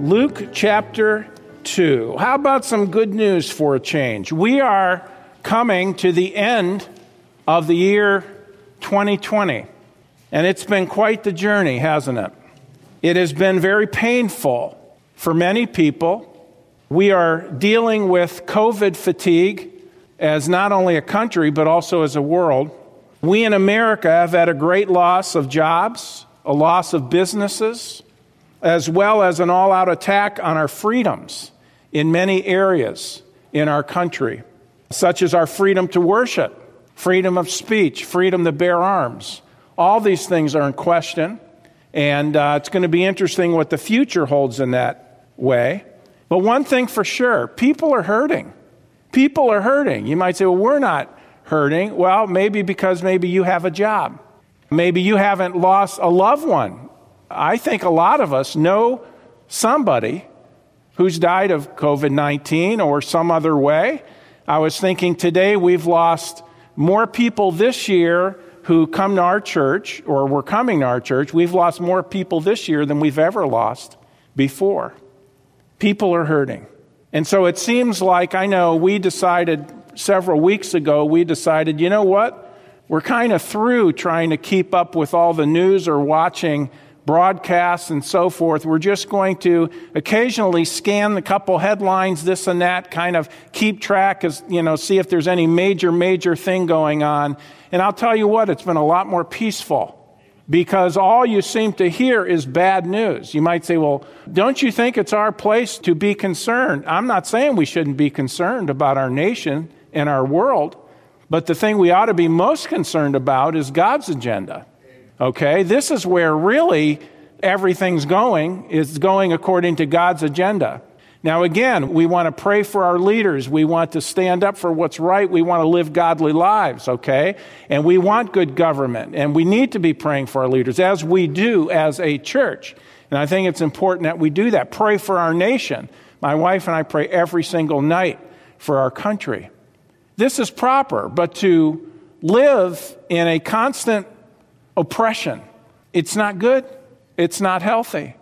Luke chapter 2. How about some good news for a change? We are coming to the end of the year 2020, and it's been quite the journey, hasn't it? It has been very painful for many people. We are dealing with COVID fatigue as not only a country, but also as a world. We in America have had a great loss of jobs, a loss of businesses, as well as an all out attack on our freedoms in many areas in our country, such as our freedom to worship, freedom of speech, freedom to bear arms. All these things are in question, and uh, it's going to be interesting what the future holds in that way. But one thing for sure people are hurting. People are hurting. You might say, well, we're not hurting. Well, maybe because maybe you have a job. Maybe you haven't lost a loved one I think a lot of us know somebody who's died of COVID 19 or some other way. I was thinking today we've lost more people this year who come to our church or were coming to our church. We've lost more people this year than we've ever lost before. People are hurting. And so it seems like I know we decided several weeks ago, we decided, you know what? We're kind of through trying to keep up with all the news or watching broadcasts and so forth. We're just going to occasionally scan the couple headlines, this and that, kind of keep track, as, you know, see if there's any major, major thing going on. And I'll tell you what, it's been a lot more peaceful because all you seem to hear is bad news. You might say, well, don't you think it's our place to be concerned? I'm not saying we shouldn't be concerned about our nation and our world, but the thing we ought to be most concerned about is God's agenda. Okay? This is where really everything's going, is going according to God's agenda. Now, again, we want to pray for our leaders. We want to stand up for what's right. We want to live godly lives, okay? And we want good government. And we need to be praying for our leaders, as we do as a church. And I think it's important that we do that. Pray for our nation. My wife and I pray every single night for our country. This is proper, but to live in a constant oppression. It's not good, it's not healthy.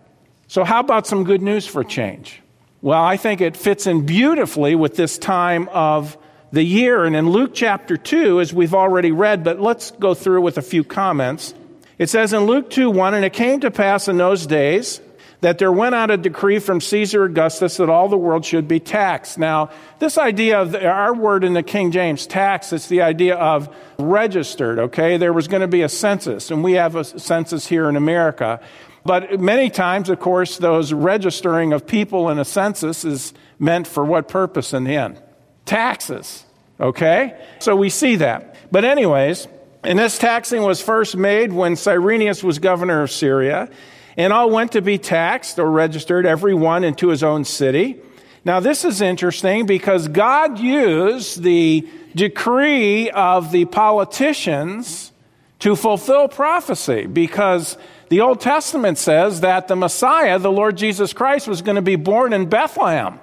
So, how about some good news for change? Well, I think it fits in beautifully with this time of the year. And in Luke chapter 2, as we've already read, but let's go through with a few comments. It says in Luke 2 1, and it came to pass in those days that there went out a decree from Caesar Augustus that all the world should be taxed. Now, this idea of the, our word in the King James, tax, it's the idea of registered, okay? There was going to be a census, and we have a census here in America. But many times, of course, those registering of people in a census is meant for what purpose in the end? Taxes, okay? So we see that. But, anyways, and this taxing was first made when Cyrenius was governor of Syria and all went to be taxed or registered, every one into his own city. Now, this is interesting because God used the decree of the politicians to fulfill prophecy because the Old Testament says that the Messiah, the Lord Jesus Christ, was going to be born in Bethlehem.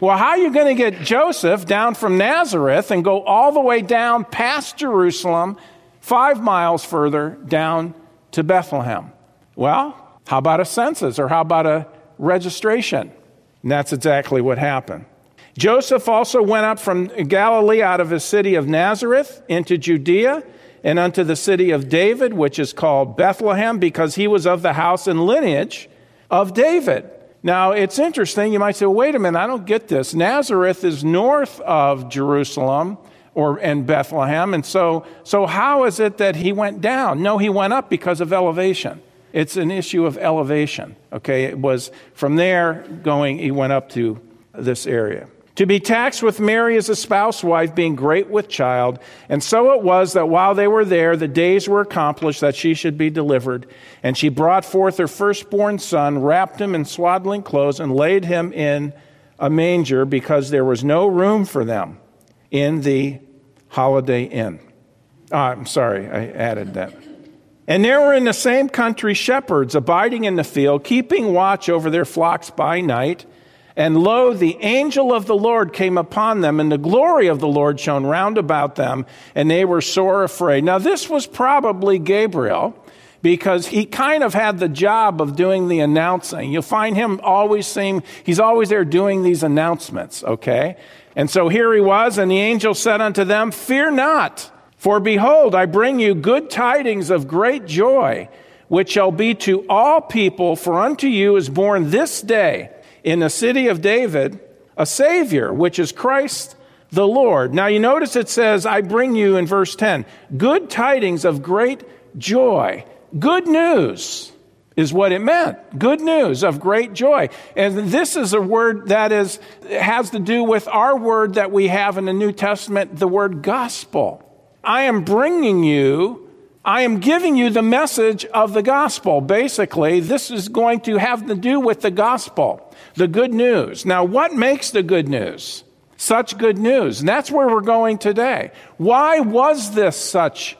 Well, how are you going to get Joseph down from Nazareth and go all the way down past Jerusalem, five miles further down to Bethlehem? Well, how about a census or how about a registration? And that's exactly what happened. Joseph also went up from Galilee out of his city of Nazareth into Judea and unto the city of David, which is called Bethlehem, because he was of the house and lineage of David. Now, it's interesting. You might say, wait a minute, I don't get this. Nazareth is north of Jerusalem or and Bethlehem, and so, so how is it that he went down? No, he went up because of elevation. It's an issue of elevation. Okay, it was from there going, he went up to this area. To be taxed with Mary as a spouse wife, being great with child. And so it was that while they were there, the days were accomplished that she should be delivered. And she brought forth her firstborn son, wrapped him in swaddling clothes, and laid him in a manger because there was no room for them in the holiday inn. Ah, I'm sorry, I added that. And there were in the same country shepherds abiding in the field, keeping watch over their flocks by night. And lo, the angel of the Lord came upon them, and the glory of the Lord shone round about them, and they were sore afraid. Now, this was probably Gabriel, because he kind of had the job of doing the announcing. You'll find him always seem, he's always there doing these announcements, okay? And so here he was, and the angel said unto them, Fear not, for behold, I bring you good tidings of great joy, which shall be to all people, for unto you is born this day in the city of David a Savior, which is Christ the Lord. Now you notice it says, I bring you in verse 10, good tidings of great joy. Good news is what it meant. Good news of great joy. And this is a word that is, has to do with our word that we have in the New Testament, the word gospel. I am bringing you, I am giving you the message of the gospel. Basically, this is going to have to do with the gospel, the good news. Now, what makes the good news? Such good news. And that's where we're going today. Why was this such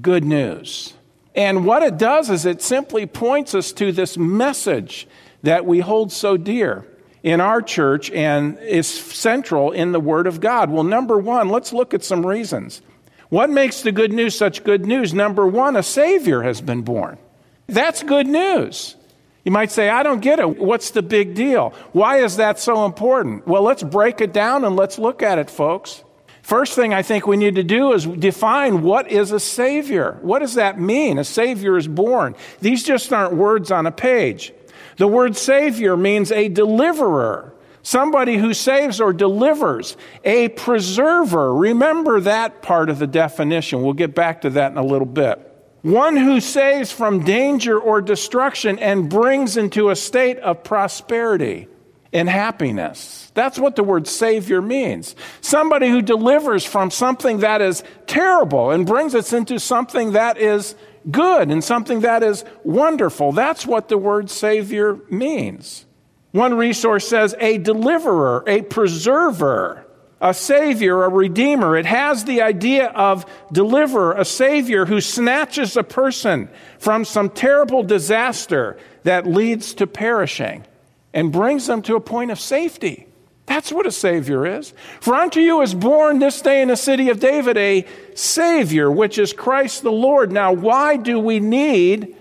good news? And what it does is it simply points us to this message that we hold so dear in our church and is central in the Word of God. Well, number one, let's look at some reasons. What makes the good news such good news? Number one, a Savior has been born. That's good news. You might say, I don't get it. What's the big deal? Why is that so important? Well, let's break it down and let's look at it, folks. First thing I think we need to do is define what is a Savior. What does that mean? A Savior is born. These just aren't words on a page. The word Savior means a deliverer, somebody who saves or delivers, a preserver. Remember that part of the definition. We'll get back to that in a little bit. One who saves from danger or destruction and brings into a state of prosperity and happiness. That's what the word Savior means. Somebody who delivers from something that is terrible and brings us into something that is good and something that is wonderful. That's what the word Savior means. One resource says a deliverer, a preserver, a savior, a redeemer. It has the idea of deliverer, a savior who snatches a person from some terrible disaster that leads to perishing and brings them to a point of safety. That's what a Savior is. For unto you is born this day in the city of David a Savior, which is Christ the Lord. Now, why do we need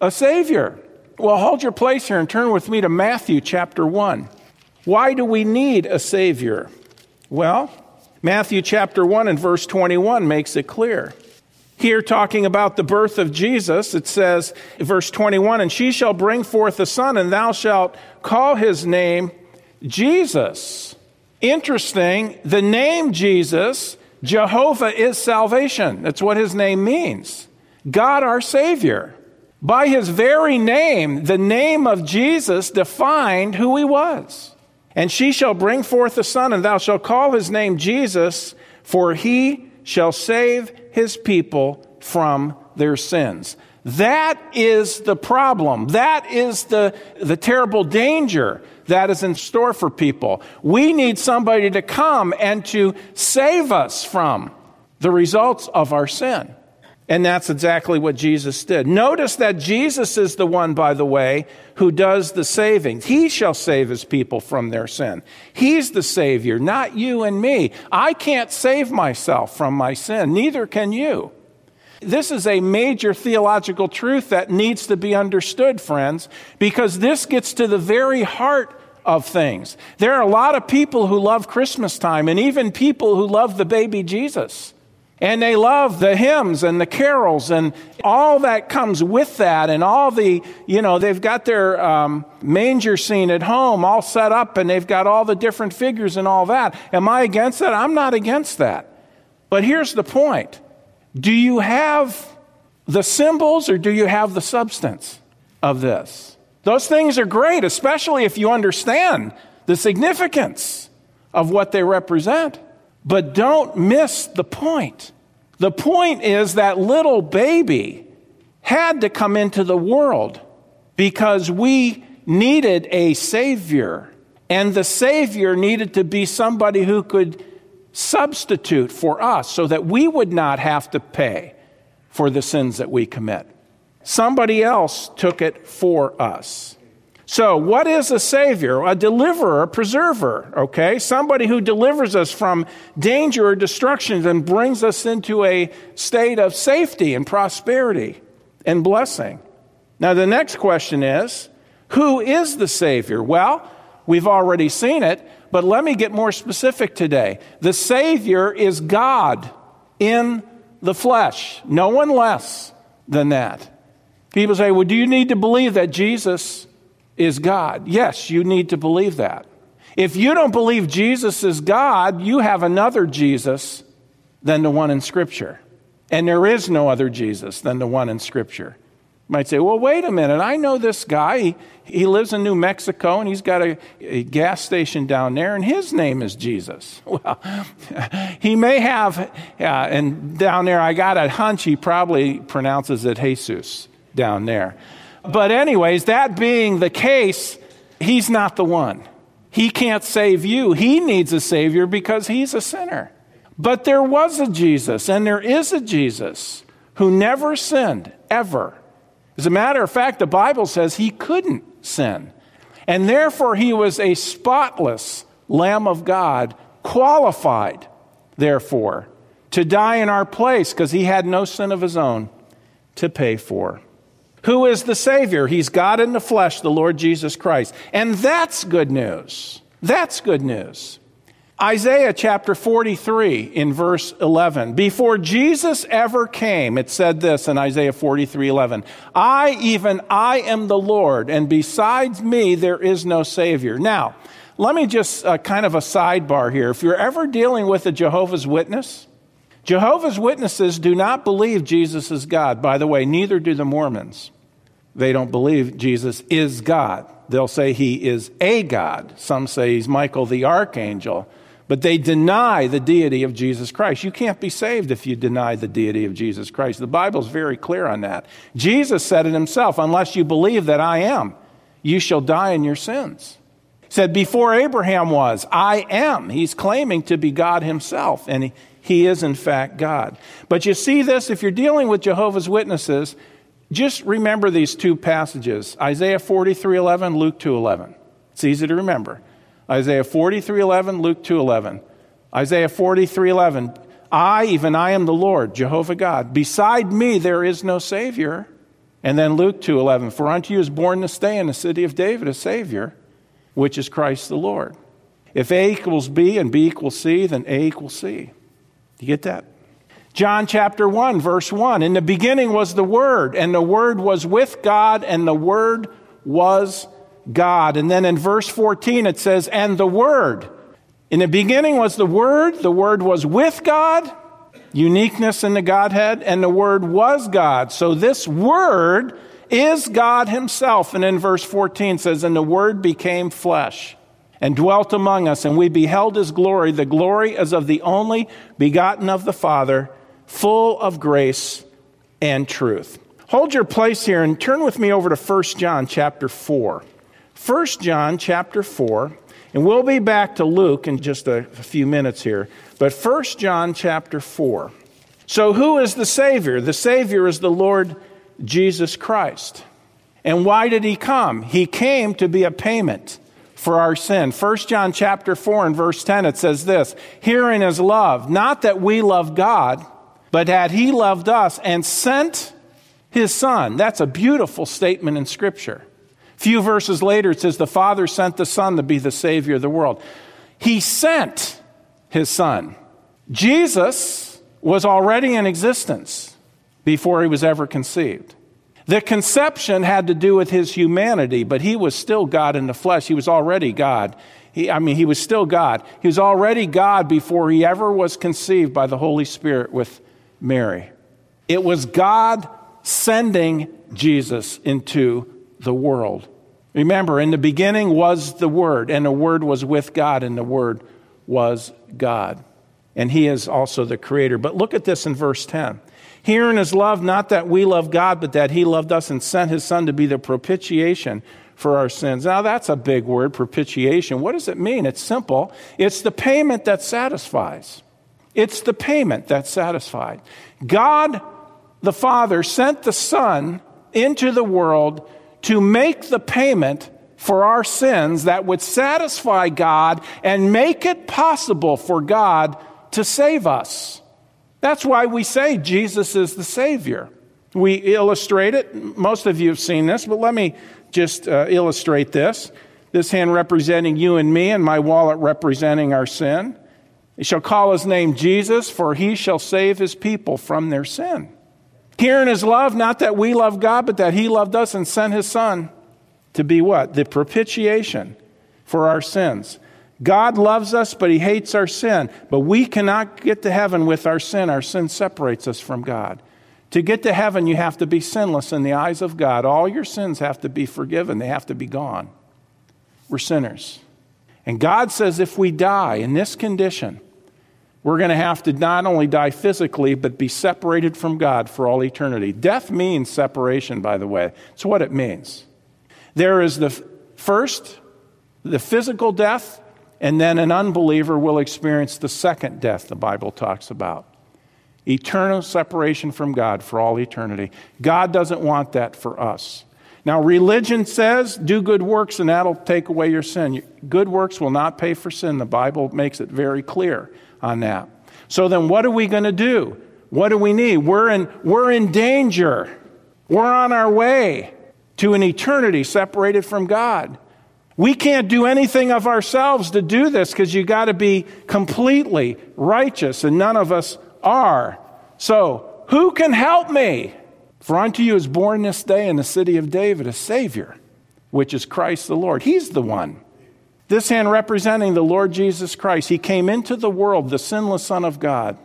a Savior? Well, hold your place here and turn with me to Matthew chapter 1. Why do we need a Savior? Well, Matthew chapter 1 and verse 21 makes it clear. Here, talking about the birth of Jesus, it says, verse 21, and she shall bring forth a son, and thou shalt call his name Jesus. Interesting, the name Jesus, Jehovah is salvation. That's what his name means. God our Savior. By his very name, the name of Jesus defined who he was. And she shall bring forth a son, and thou shalt call his name Jesus, for he shall save his people from their sins. That is the problem. That is the, the terrible danger that is in store for people. We need somebody to come and to save us from the results of our sin. And that's exactly what Jesus did. Notice that Jesus is the one, by the way, who does the saving. He shall save his people from their sin. He's the Savior, not you and me. I can't save myself from my sin, neither can you. This is a major theological truth that needs to be understood, friends, because this gets to the very heart of things. There are a lot of people who love Christmas time, and even people who love the baby Jesus. And they love the hymns and the carols and all that comes with that, and all the, you know, they've got their um, manger scene at home all set up, and they've got all the different figures and all that. Am I against that? I'm not against that. But here's the point do you have the symbols or do you have the substance of this? Those things are great, especially if you understand the significance of what they represent. But don't miss the point. The point is that little baby had to come into the world because we needed a Savior. And the Savior needed to be somebody who could substitute for us so that we would not have to pay for the sins that we commit. Somebody else took it for us. So, what is a savior? A deliverer, a preserver, okay? Somebody who delivers us from danger or destruction and brings us into a state of safety and prosperity. and blessing. Now, the next question is who is the Savior? Well, we've already seen it, but let me get more specific today. The Savior is God in the flesh, no one less than that. People say, well, do you need to believe that Jesus is God? Yes, you need to believe that. If you don't believe Jesus is God, you have another Jesus than the one in Scripture. And there is no other Jesus than the one in Scripture. You might say, well, wait a minute. I know this guy. He, he lives in New Mexico and he's got a, a, gas station down there, and his name is Jesus. Well, he may have, uh, and down there, I got a hunch he probably pronounces it Jesus down there. But, anyways, that being the case, he's not the one. He can't save you. He needs a Savior because he's a sinner. But there was a Jesus, and there is a Jesus who never sinned, ever. As a matter of fact, the Bible says he couldn't sin. And therefore, he was a spotless Lamb of God, qualified, therefore, to die in our place because he had no sin of his own to pay for. Who is the Savior? He's God in the flesh, the Lord Jesus Christ. And that's good news. That's good news. Isaiah chapter 43 in verse 11. Before Jesus ever came, it said this in Isaiah 43 11. I, even I am the Lord, and besides me there is no Savior. Now, let me just uh, kind of a sidebar here. If you're ever dealing with a Jehovah's Witness, Jehovah's Witnesses do not believe Jesus is God. By the way, neither do the Mormons. They don't believe Jesus is God. They'll say he is a God. Some say he's Michael the archangel but they deny the deity of Jesus Christ. You can't be saved if you deny the deity of Jesus Christ. The Bible's very clear on that. Jesus said it himself unless you believe that I am, you shall die in your sins. He said, Before Abraham was, I am. He's claiming to be God himself, and he, he is, in fact, God. But you see this, if you're dealing with Jehovah's Witnesses, just remember these two passages Isaiah 43 11, Luke 2 11. It's easy to remember. Isaiah 43:11, Luke 2:11. Isaiah 43:11, I, even I am the Lord, Jehovah God. Beside me there is no savior. And then Luke 2:11, for unto you is born this day in the city of David a savior, which is Christ the Lord. If A equals B and B equals C, then A equals C. You get that? John chapter 1, verse 1. In the beginning was the Word, and the Word was with God, and the Word was God. And then in verse 14 it says, and the Word. In the beginning was the Word, the Word was with God, uniqueness in the Godhead, and the Word was God. So this Word is God Himself. And in verse 14 says, and the Word became flesh and dwelt among us, and we beheld His glory. The glory as of the only begotten of the Father, full of grace and truth. Hold your place here and turn with me over to 1 John chapter 4. 1 John chapter 4, and we'll be back to Luke in just a, few minutes here, but 1 John chapter 4. So, who is the Savior? The Savior is the Lord Jesus Christ. And why did he come? He came to be a payment for our sin. 1 John chapter 4 and verse 10 it says this, herein is love, not that we love God, but that he loved us and sent his son. That's a beautiful statement in scripture A few verses later, it says, The Father sent the Son to be the Savior of the world. He sent his Son. Jesus was already in existence before he was ever conceived. The conception had to do with his humanity, but he was still God in the flesh. He was already God. He, I mean, he was still God. He was already God before he ever was conceived by the Holy Spirit with Mary. It was God sending Jesus into the world. Remember, in the beginning was the Word, and the Word was with God, and the Word was God. And He is also the Creator. But look at this in verse 10. Herein is love, not that we love God, but that He loved us and sent His Son to be the propitiation for our sins. Now, that's a big word, propitiation. What does it mean? It's simple it's the payment that satisfies. It's the payment that satisfied. God the Father sent the Son into the world to make the payment for our sins that would satisfy God and make it possible for God to save us. That's why we say Jesus is the Savior. We illustrate it. Most of you have seen this, but let me just uh, illustrate this. This hand representing you and me, and my wallet representing our sin. He shall call his name Jesus, for he shall save his people from their sin. Herein is love, not that we love God, but that he loved us and sent his son to be what? The propitiation for our sins. God loves us, but he hates our sin. But we cannot get to heaven with our sin. Our sin separates us from God. To get to heaven, you have to be sinless in the eyes of God. All your sins have to be forgiven, they have to be gone. We're sinners. And God says if we die in this condition, we're going to have to not only die physically, but be separated from God for all eternity. Death means separation, by the way. It's what it means. There is the first, the physical death, and then an unbeliever will experience the second death the Bible talks about. Eternal separation from God for all eternity. God doesn't want that for us. Now, religion says do good works and that'll take away your sin. Good works will not pay for sin. The Bible makes it very clear on that. So then, what are we going to do? What do we need? We're in, we're in danger. We're on our way to an eternity separated from God. We can't do anything of ourselves to do this because you got to be completely righteous, and none of us are. So, who can help me? For unto you is born this day in the city of David a Savior, which is Christ the Lord. He's the one. This hand representing the Lord Jesus Christ. He came into the world, the sinless Son of God.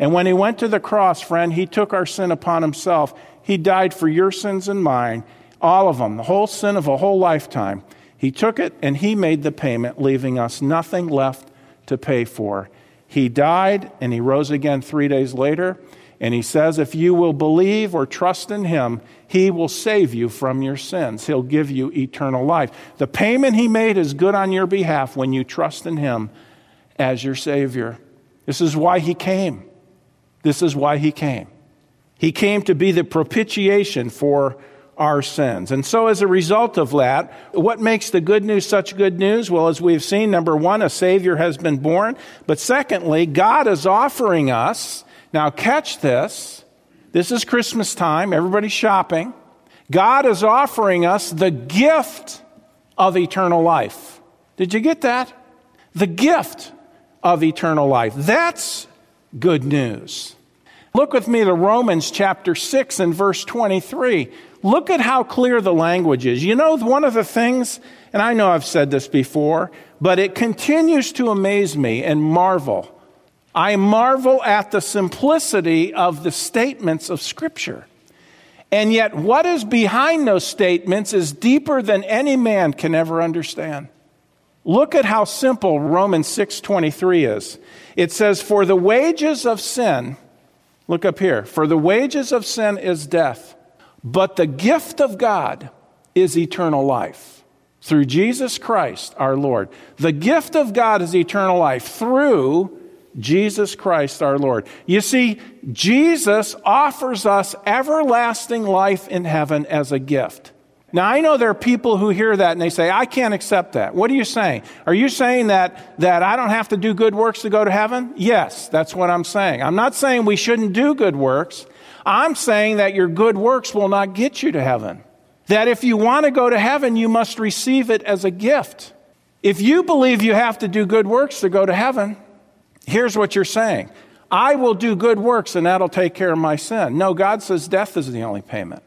And when he went to the cross, friend, he took our sin upon himself. He died for your sins and mine, all of them, the whole sin of a whole lifetime. He took it and he made the payment, leaving us nothing left to pay for. He died and he rose again three days later. And he says, if you will believe or trust in him, he will save you from your sins. He'll give you eternal life. The payment he made is good on your behalf when you trust in him as your Savior. This is why he came. This is why he came. He came to be the propitiation for our sins. And so, as a result of that, what makes the good news such good news? Well, as we've seen, number one, a Savior has been born. But secondly, God is offering us, now catch this, this is Christmas time, everybody's shopping. God is offering us the gift of eternal life. Did you get that? The gift of eternal life. That's good news. Look with me to Romans chapter 6 and verse 23. Look at how clear the language is. You know, one of the things, and I know I've said this before, but it continues to amaze me and marvel. I marvel at the simplicity of the statements of Scripture. And yet, what is behind those statements is deeper than any man can ever understand. Look at how simple Romans 6:23 is. It says, "For the wages of sin, look up here, for the wages of sin is death, but the gift of God is eternal life through Jesus Christ our Lord. The gift of God is eternal life through Jesus Christ our Lord. You see, Jesus offers us everlasting life in heaven as a gift. Now, I know there are people who hear that and they say, I can't accept that. What are you saying? Are you saying that, that I don't have to do good works to go to heaven? Yes, that's what I'm saying. I'm not saying we shouldn't do good works. I'm saying that your good works will not get you to heaven. That if you want to go to heaven, you must receive it as a gift. If you believe you have to do good works to go to heaven, here's what you're saying I will do good works and that'll take care of my sin. No, God says death is the only payment.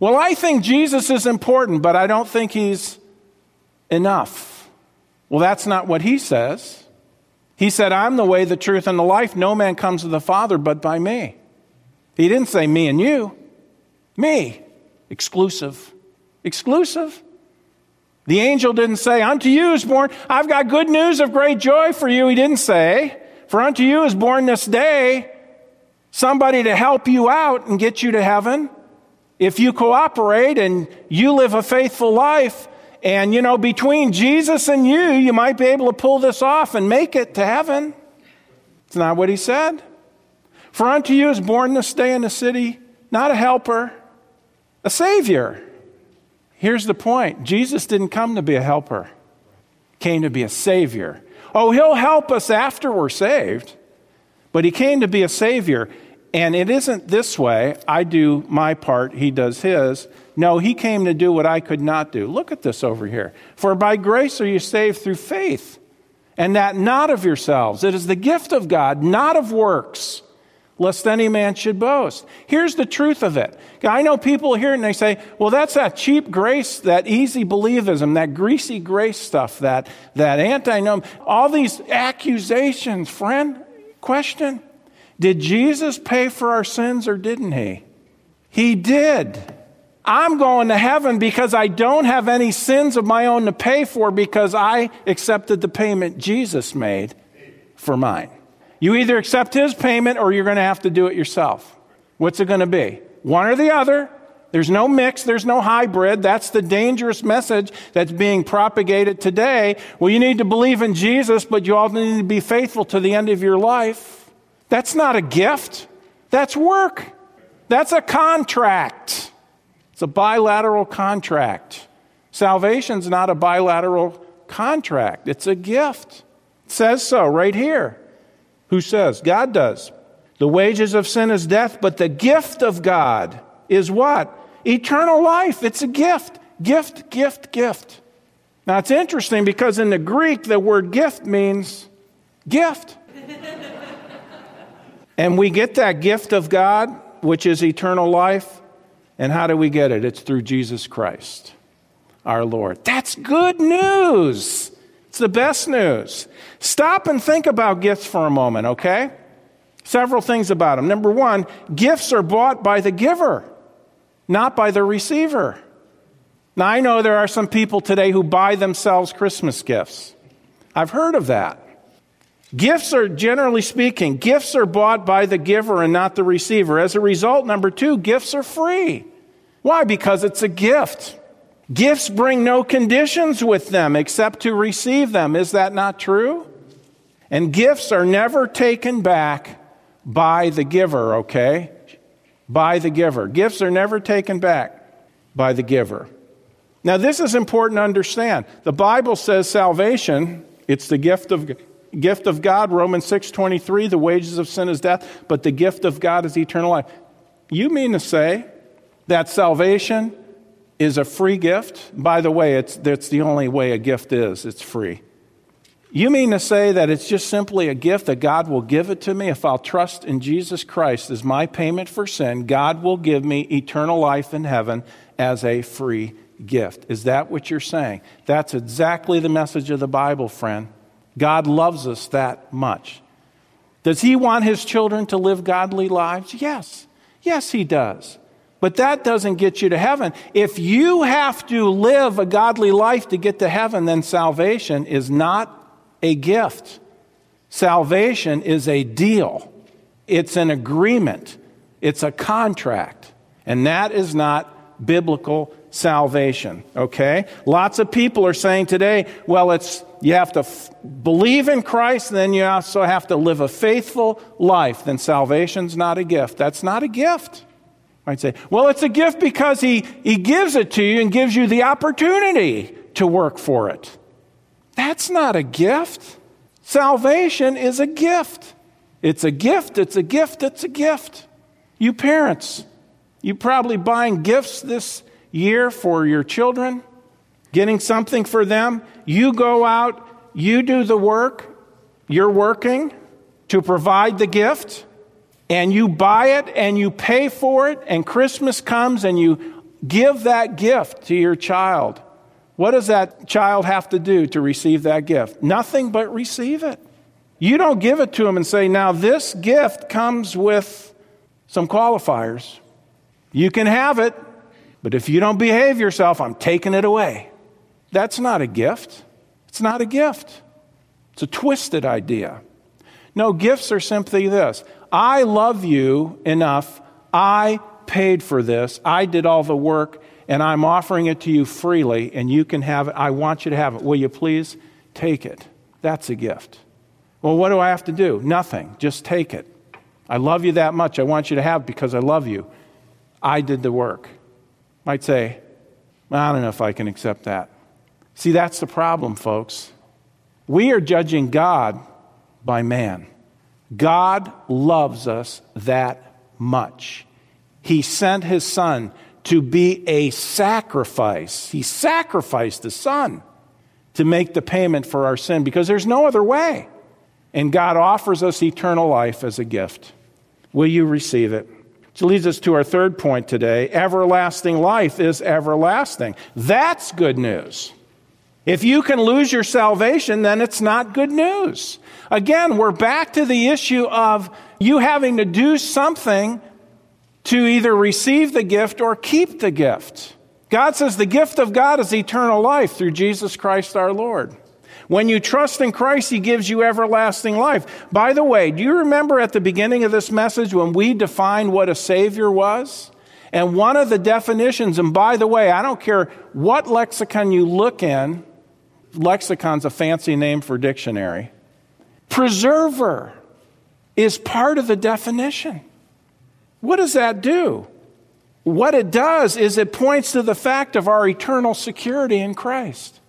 Well, I think Jesus is important, but I don't think he's enough. Well, that's not what he says. He said, I'm the way, the truth, and the life. No man comes to the Father but by me. He didn't say me and you. Me. Exclusive. Exclusive. The angel didn't say, Unto you is born, I've got good news of great joy for you. He didn't say, For unto you is born this day somebody to help you out and get you to heaven. If you cooperate and you live a faithful life, and you know, between Jesus and you, you might be able to pull this off and make it to heaven. It's not what he said. For unto you is born this day in the city not a helper, a Savior. Here's the point Jesus didn't come to be a helper, came to be a Savior. Oh, He'll help us after we're saved, but He came to be a Savior. And it isn't this way. I do my part, he does his. No, he came to do what I could not do. Look at this over here. For by grace are you saved through faith, and that not of yourselves. It is the gift of God, not of works, lest any man should boast. Here's the truth of it. I know people hear it and they say, well, that's that cheap grace, that easy believism, that greasy grace stuff, that, that antinomian, all these accusations. Friend, question did Jesus pay for our sins or didn't he? He did. I'm going to heaven because I don't have any sins of my own to pay for because I accepted the payment Jesus made for mine. You either accept his payment or you're going to have to do it yourself. What's it going to be? One or the other. There's no mix, there's no hybrid. That's the dangerous message that's being propagated today. Well, you need to believe in Jesus, but you also need to be faithful to the end of your life. That's not a gift, that's work. That's a contract. It's a bilateral contract. Salvation's not a bilateral contract, it's a gift. It says so right here. Who says? God does. The wages of sin is death, but the gift of God is what? Eternal life. It's a gift. Gift, gift, gift. Now it's interesting because in the Greek, the word gift means gift. And we get that gift of God, which is eternal life. And how do we get it? It's through Jesus Christ, our Lord. That's good news. It's the best news. Stop and think about gifts for a moment, okay? Several things about them. Number one, gifts are bought by the giver, not by the receiver. Now, I know there are some people today who buy themselves Christmas gifts. I've heard of that. Gifts are, generally speaking, gifts are bought by the giver and not the receiver. As a result, number two, gifts are free. Why? Because it's a gift. Gifts bring no conditions with them except to receive them. Is that not true? And gifts are never taken back by the giver, okay? By the giver. Gifts are never taken back by the giver. Now, this is important to understand. The Bible says salvation, it's the gift of gift of God, Romans 6:23, the wages of sin is death, but the gift of God is eternal life. You mean to say that salvation is a free gift? By the way, it's, that's the only way a gift is, it's free. You mean to say that it's just simply a gift that God will give it to me if I'll trust in Jesus Christ as my payment for sin? God will give me eternal life in heaven as a free gift. Is that what you're saying? That's exactly the message of the Bible, friend. God loves us that much. Does He want His children to live godly lives? Yes. Yes, He does. But that doesn't get you to heaven. If you have to live a godly life to get to heaven, then salvation is not a gift. Salvation is a deal, it's an agreement, it's a contract. And that is not biblical salvation, okay? Lots of people are saying today, well, it's you have to f- believe in Christ, and then you also have to live a faithful life. Then salvation's not a gift. That's not a gift. I'd say, well, it's a gift because he, he gives it to you and gives you the opportunity to work for it. That's not a gift. Salvation is a gift. It's a gift, it's a gift, it's a gift. You parents, you probably buying gifts this year for your children, getting something for them. You go out, you do the work, you're working to provide the gift, and you buy it and you pay for it, and Christmas comes and you give that gift to your child. What does that child have to do to receive that gift? Nothing but receive it. You don't give it to them and say, now this gift comes with some qualifiers. You can have it, but if you don't behave yourself, I'm taking it away. That's not a gift. It's not a gift. It's a twisted idea. No, gifts are simply this I love you enough. I paid for this. I did all the work, and I'm offering it to you freely, and you can have it. I want you to have it. Will you please take it? That's a gift. Well, what do I have to do? Nothing. Just take it. I love you that much. I want you to have it because I love you. I did the work might say, I don't know if I can accept that. See, that's the problem, folks. We are judging God by man. God loves us that much. He sent his son to be a sacrifice. He sacrificed his son to make the payment for our sin because there's no other way. And God offers us eternal life as a gift. Will you receive it? Which leads us to our third point today. Everlasting life is everlasting. That's good news. If you can lose your salvation, then it's not good news. Again, we're back to the issue of you having to do something to either receive the gift or keep the gift. God says the gift of God is eternal life through Jesus Christ our Lord. When you trust in Christ, He gives you everlasting life. By the way, do you remember at the beginning of this message when we defined what a Savior was? And one of the definitions, and by the way, I don't care what lexicon you look in, lexicon's a fancy name for dictionary. Preserver is part of the definition. What does that do? What it does is it points to the fact of our eternal security in Christ.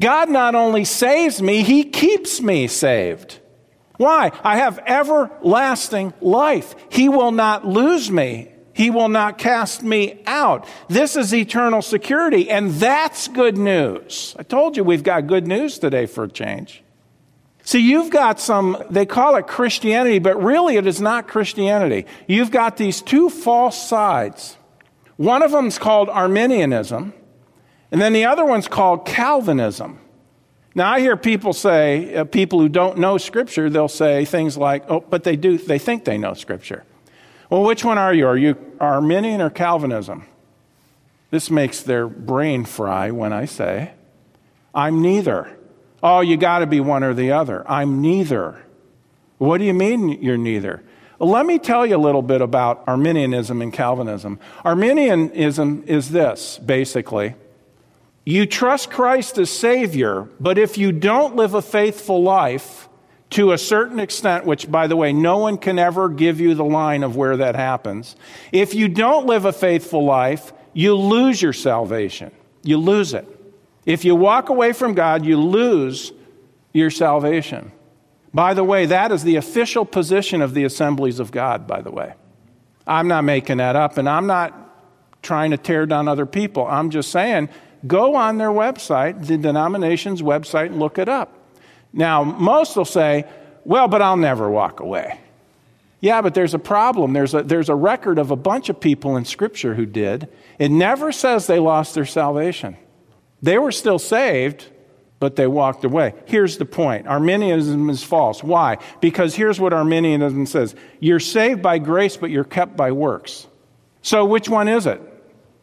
God not only saves me, He keeps me saved. Why? I have everlasting life. He will not lose me. He will not cast me out. This is eternal security, and that's good news. I told you we've got good news today for a change. See, you've got some, they call it Christianity, but really it is not Christianity. You've got these two false sides. One of them is called Arminianism, and then the other one's called Calvinism. Now, I hear people say, uh, people who don't know Scripture, they'll say things like, oh, but they do, they think they know Scripture. Well, which one are you? Are you Arminian or Calvinism? This makes their brain fry when I say, I'm neither. Oh, you got to be one or the other. I'm neither. What do you mean you're neither? Let me tell you a little bit about Arminianism and Calvinism. Arminianism is this, basically. You trust Christ as Savior, but if you don't live a faithful life, to a certain extent, which, by the way, no one can ever give you the line of where that happens, if you don't live a faithful life, you lose your salvation. You lose it. If you walk away from God, you lose your salvation. By the way, that is the official position of the assemblies of God, by the way. I'm not making that up, and I'm not trying to tear down other people. I'm just saying, go on their website, the denomination's website, and look it up. Now, most will say, well, but I'll never walk away. Yeah, but there's a problem. There's a, there's a record of a bunch of people in Scripture who did. It never says they lost their salvation. They were still saved, but they walked away. Here's the point Arminianism is false. Why? Because here's what Arminianism says You're saved by grace, but you're kept by works. So which one is it?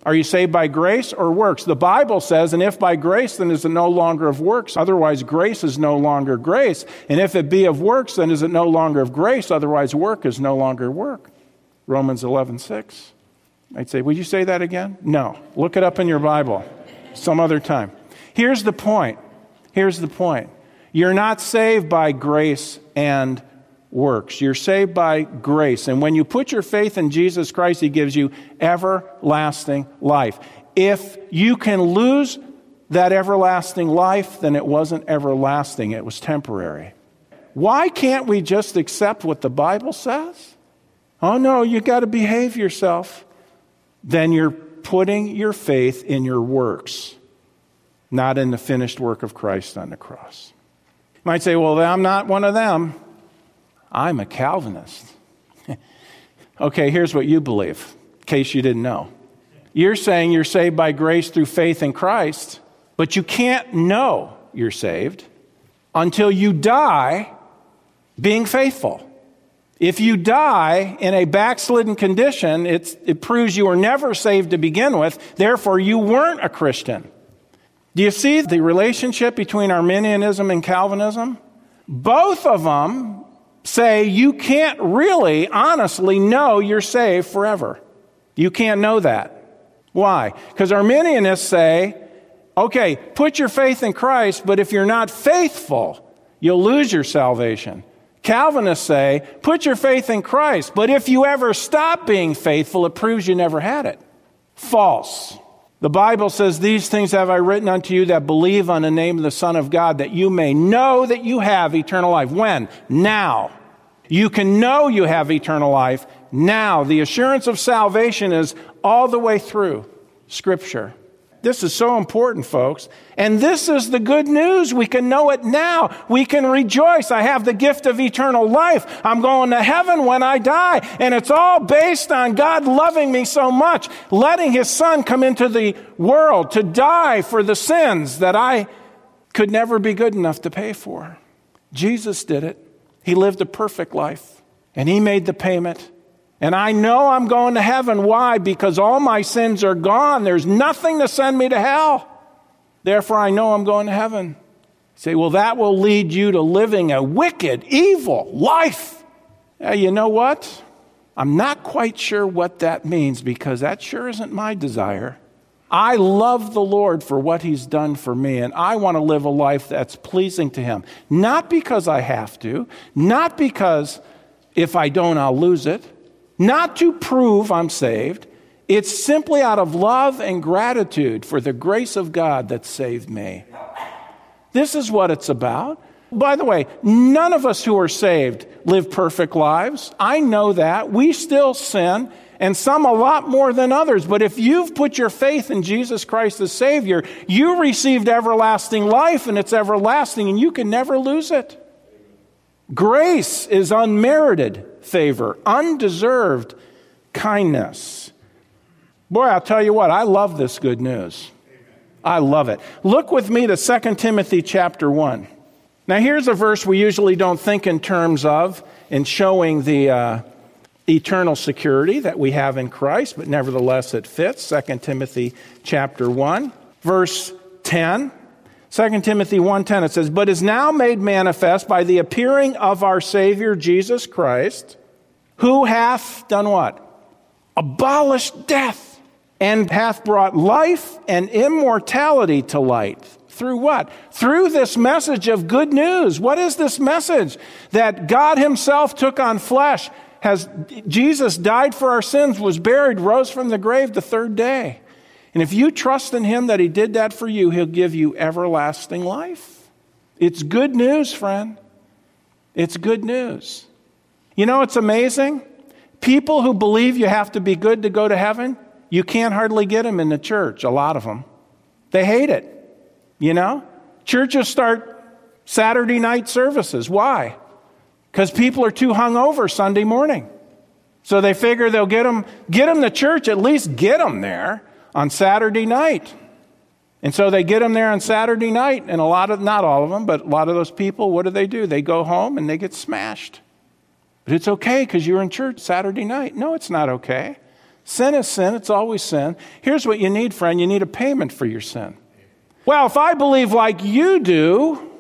Are you saved by grace or works? The Bible says, and if by grace, then is it no longer of works? Otherwise, grace is no longer grace. And if it be of works, then is it no longer of grace? Otherwise, work is no longer work. Romans 11, 6. I'd say, would you say that again? No. Look it up in your Bible some other time. Here's the point. Here's the point. You're not saved by grace and works. You're saved by grace. And when you put your faith in Jesus Christ, He gives you everlasting life. If you can lose that everlasting life, then it wasn't everlasting, it was temporary. Why can't we just accept what the Bible says? Oh no, you got to behave yourself. Then you're putting your faith in your works, not in the finished work of Christ on the cross. You might say, well, I'm not one of them. I'm a Calvinist. okay, here's what you believe, in case you didn't know. You're saying you're saved by grace through faith in Christ, but you can't know you're saved until you die being faithful. If you die in a backslidden condition, it proves you were never saved to begin with, therefore, you weren't a Christian. Do you see the relationship between Arminianism and Calvinism? Both of them say you can't really, honestly know you're saved forever. You can't know that. Why? Because Arminianists say, okay, put your faith in Christ, but if you're not faithful, you'll lose your salvation. Calvinists say, put your faith in Christ, but if you ever stop being faithful, it proves you never had it. False. The Bible says, These things have I written unto you that believe on the name of the Son of God, that you may know that you have eternal life. When? Now. You can know you have eternal life now. The assurance of salvation is all the way through Scripture. This is so important, folks. And this is the good news. We can know it now. We can rejoice. I have the gift of eternal life. I'm going to heaven when I die. And it's all based on God loving me so much, letting his son come into the world to die for the sins that I could never be good enough to pay for. Jesus did it. He lived a perfect life and he made the payment. And I know I'm going to heaven. Why? Because all my sins are gone. There's nothing to send me to hell. Therefore, I know I'm going to heaven. You say, well, that will lead you to living a wicked, evil life. You know what? I'm not quite sure what that means because that sure isn't my desire. I love the Lord for what He's done for me, and I want to live a life that's pleasing to Him. Not because I have to, not because if I don't, I'll lose it, not to prove I'm saved. It's simply out of love and gratitude for the grace of God that saved me. This is what it's about. By the way, none of us who are saved live perfect lives. I know that. We still sin, and some a lot more than others. But if you've put your faith in Jesus Christ as Savior, you received everlasting life, and it's everlasting, and you can never lose it. Grace is unmerited favor, undeserved kindness. Boy, I'll tell you what, I love this good news. I love it. Look with me to 2 Timothy chapter 1. Now, here's a verse we usually don't think in terms of in showing the uh, eternal security that we have in Christ, but nevertheless it fits. 2 Timothy chapter 1, verse 10. 2 Timothy 1:10 it says, "But is now made manifest by the appearing of our Savior Jesus Christ, who hath done what? Abolished death and hath brought life and immortality to light." Through what? Through this message of good news. What is this message? That God himself took on flesh, has Jesus died for our sins, was buried, rose from the grave the third day. And if you trust in Him that He did that for you, He'll give you everlasting life. It's good news, friend. It's good news. You know, it's amazing. People who believe you have to be good to go to heaven, you can't hardly get them in the church, a lot of them. They hate it. You know? Churches start Saturday night services. Why? Because people are too hungover Sunday morning. So they figure they'll get them, get them to church, at least get them there on Saturday night. And so they get them there on Saturday night, and a lot of, not all of them, but a lot of those people, what do they do? They go home and they get smashed. But it's okay because you're in church Saturday night. No, it's not okay. Sin is sin, it's always sin. Here's what you need, friend you need a payment for your sin. Well, if I believe like you do,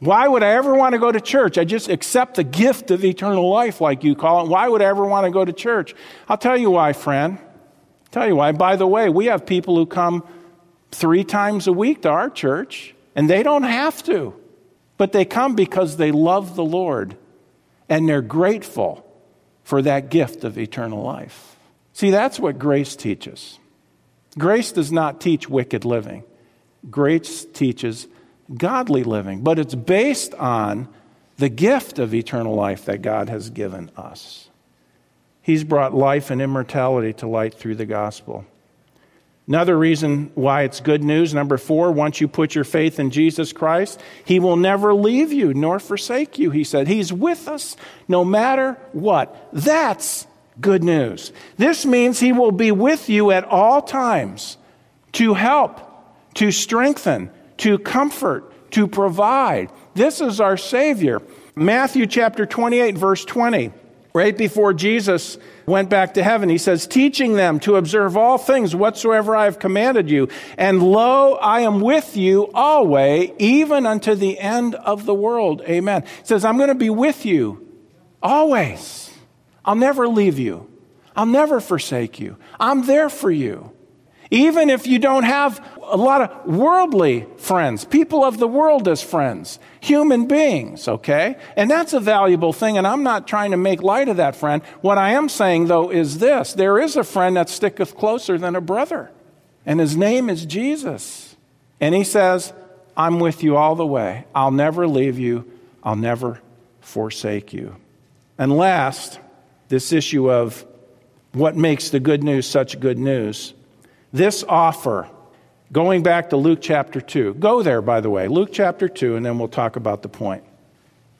why would I ever want to go to church? I just accept the gift of eternal life, like you call it. Why would I ever want to go to church? I'll tell you why, friend. Tell you why. By the way, we have people who come three times a week to our church, and they don't have to. But they come because they love the Lord and they're grateful for that gift of eternal life. See, that's what grace teaches. Grace does not teach wicked living, grace teaches godly living, but it's based on the gift of eternal life that God has given us. He's brought life and immortality to light through the gospel. Another reason why it's good news, number four, once you put your faith in Jesus Christ, He will never leave you nor forsake you, He said. He's with us no matter what. That's good news. This means He will be with you at all times to help, to strengthen, to comfort, to provide. This is our Savior. Matthew chapter 28, verse 20 right before Jesus went back to heaven. He says, teaching them to observe all things whatsoever I have commanded you. And lo, I am with you always, even unto the end of the world. Amen. He says, I'm going to be with you always. I'll never leave you. I'll never forsake you. I'm there for you. Even if you don't have a lot of worldly friends, people of the world as friends, human beings, okay? And that's a valuable thing, and I'm not trying to make light of that friend. What I am saying, though, is this there is a friend that sticketh closer than a brother, and his name is Jesus. And he says, I'm with you all the way. I'll never leave you, I'll never forsake you. And last, this issue of what makes the good news such good news. This offer, going back to Luke chapter 2, go there, by the way, Luke chapter 2, and then we'll talk about the point.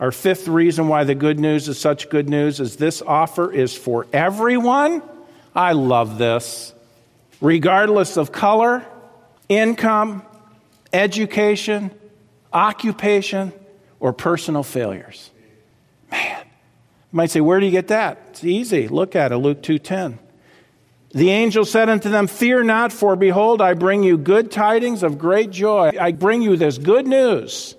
Our fifth reason why the good news is such good news is this offer is for everyone. I love this. Regardless of color, income, education, occupation, or personal failures. Man. You might say, where do you get that? It's easy. Look at it, Luke 2:10. The angel said unto them, Fear not, for behold, I bring you good tidings of great joy. I bring you this good news,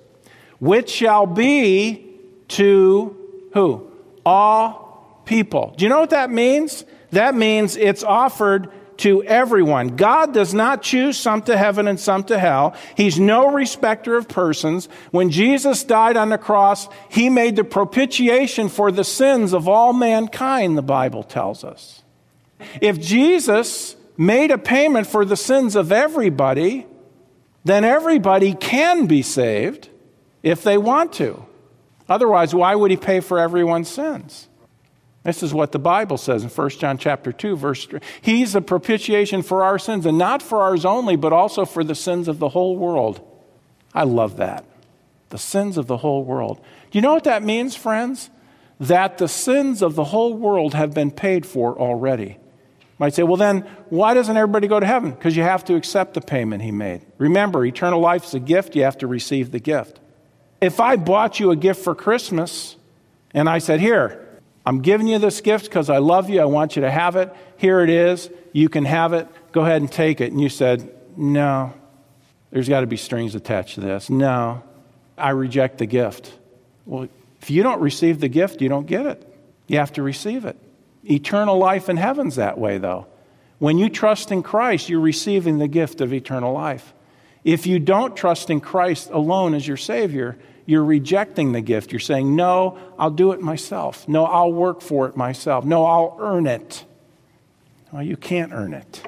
which shall be to who? All people. Do you know what that means? That means it's offered to everyone. God does not choose some to heaven and some to hell. He's no respecter of persons. When Jesus died on the cross, he made the propitiation for the sins of all mankind, the Bible tells us. If Jesus made a payment for the sins of everybody, then everybody can be saved if they want to. Otherwise, why would he pay for everyone's sins? This is what the Bible says in 1 John chapter 2 verse 3. He's a propitiation for our sins and not for ours only, but also for the sins of the whole world. I love that. The sins of the whole world. Do you know what that means, friends? That the sins of the whole world have been paid for already. Might say, well, then why doesn't everybody go to heaven? Because you have to accept the payment he made. Remember, eternal life is a gift, you have to receive the gift. If I bought you a gift for Christmas and I said, here, I'm giving you this gift because I love you. I want you to have it. Here it is. You can have it. Go ahead and take it. And you said, No, there's got to be strings attached to this. No, I reject the gift. Well, if you don't receive the gift, you don't get it. You have to receive it. Eternal life in heaven's that way, though. When you trust in Christ, you're receiving the gift of eternal life. If you don't trust in Christ alone as your Savior, you're rejecting the gift. You're saying, No, I'll do it myself. No, I'll work for it myself. No, I'll earn it. Well, you can't earn it.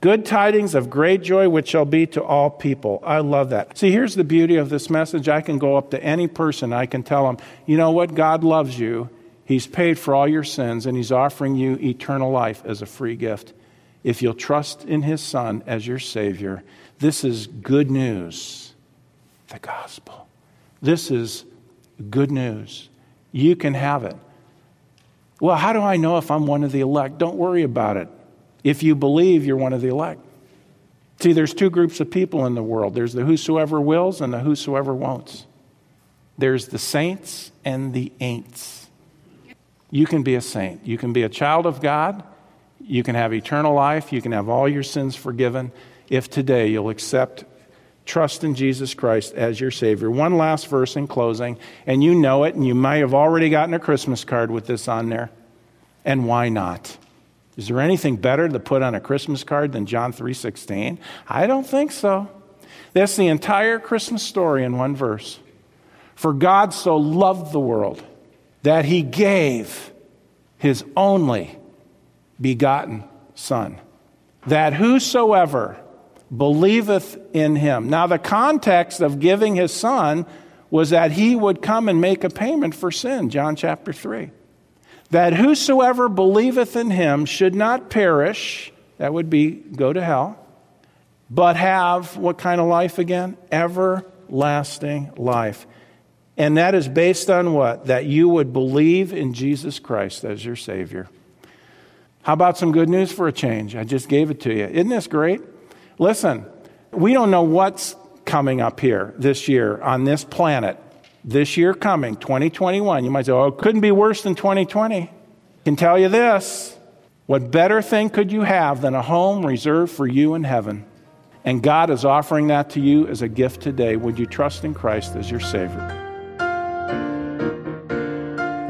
Good tidings of great joy, which shall be to all people. I love that. See, here's the beauty of this message. I can go up to any person, I can tell them, you know what? God loves you. He's paid for all your sins, and He's offering you eternal life as a free gift. If you'll trust in His Son as your Savior, this is good news the gospel. This is good news. You can have it. Well, how do I know if I'm one of the elect? Don't worry about it. If you believe you're one of the elect. See, there's two groups of people in the world there's the whosoever wills and the whosoever won'ts. There's the saints and the ain'ts. You can be a saint. You can be a child of God. You can have eternal life. You can have all your sins forgiven if today you'll accept Trust in Jesus Christ as your Savior. One last verse in closing, and you know it, and you might have already gotten a Christmas card with this on there. And why not? Is there anything better to put on a Christmas card than John 3:16? I don't think so. That's the entire Christmas story in one verse. For God so loved the world that he gave his only begotten son that whosoever believeth in him. Now, the context of giving his son was that he would come and make a payment for sin, John chapter 3. That whosoever believeth in him should not perish, that would be go to hell, but have what kind of life again? Everlasting life. And that is based on what? That you would believe in Jesus Christ as your Savior. How about some good news for a change? I just gave it to you. Isn't this great? Listen, we don't know what's coming up here this year on this planet. This year coming, 2021. You might say, oh, it couldn't be worse than 2020. I can tell you this what better thing could you have than a home reserved for you in heaven? And God is offering that to you as a gift today. Would you trust in Christ as your Savior?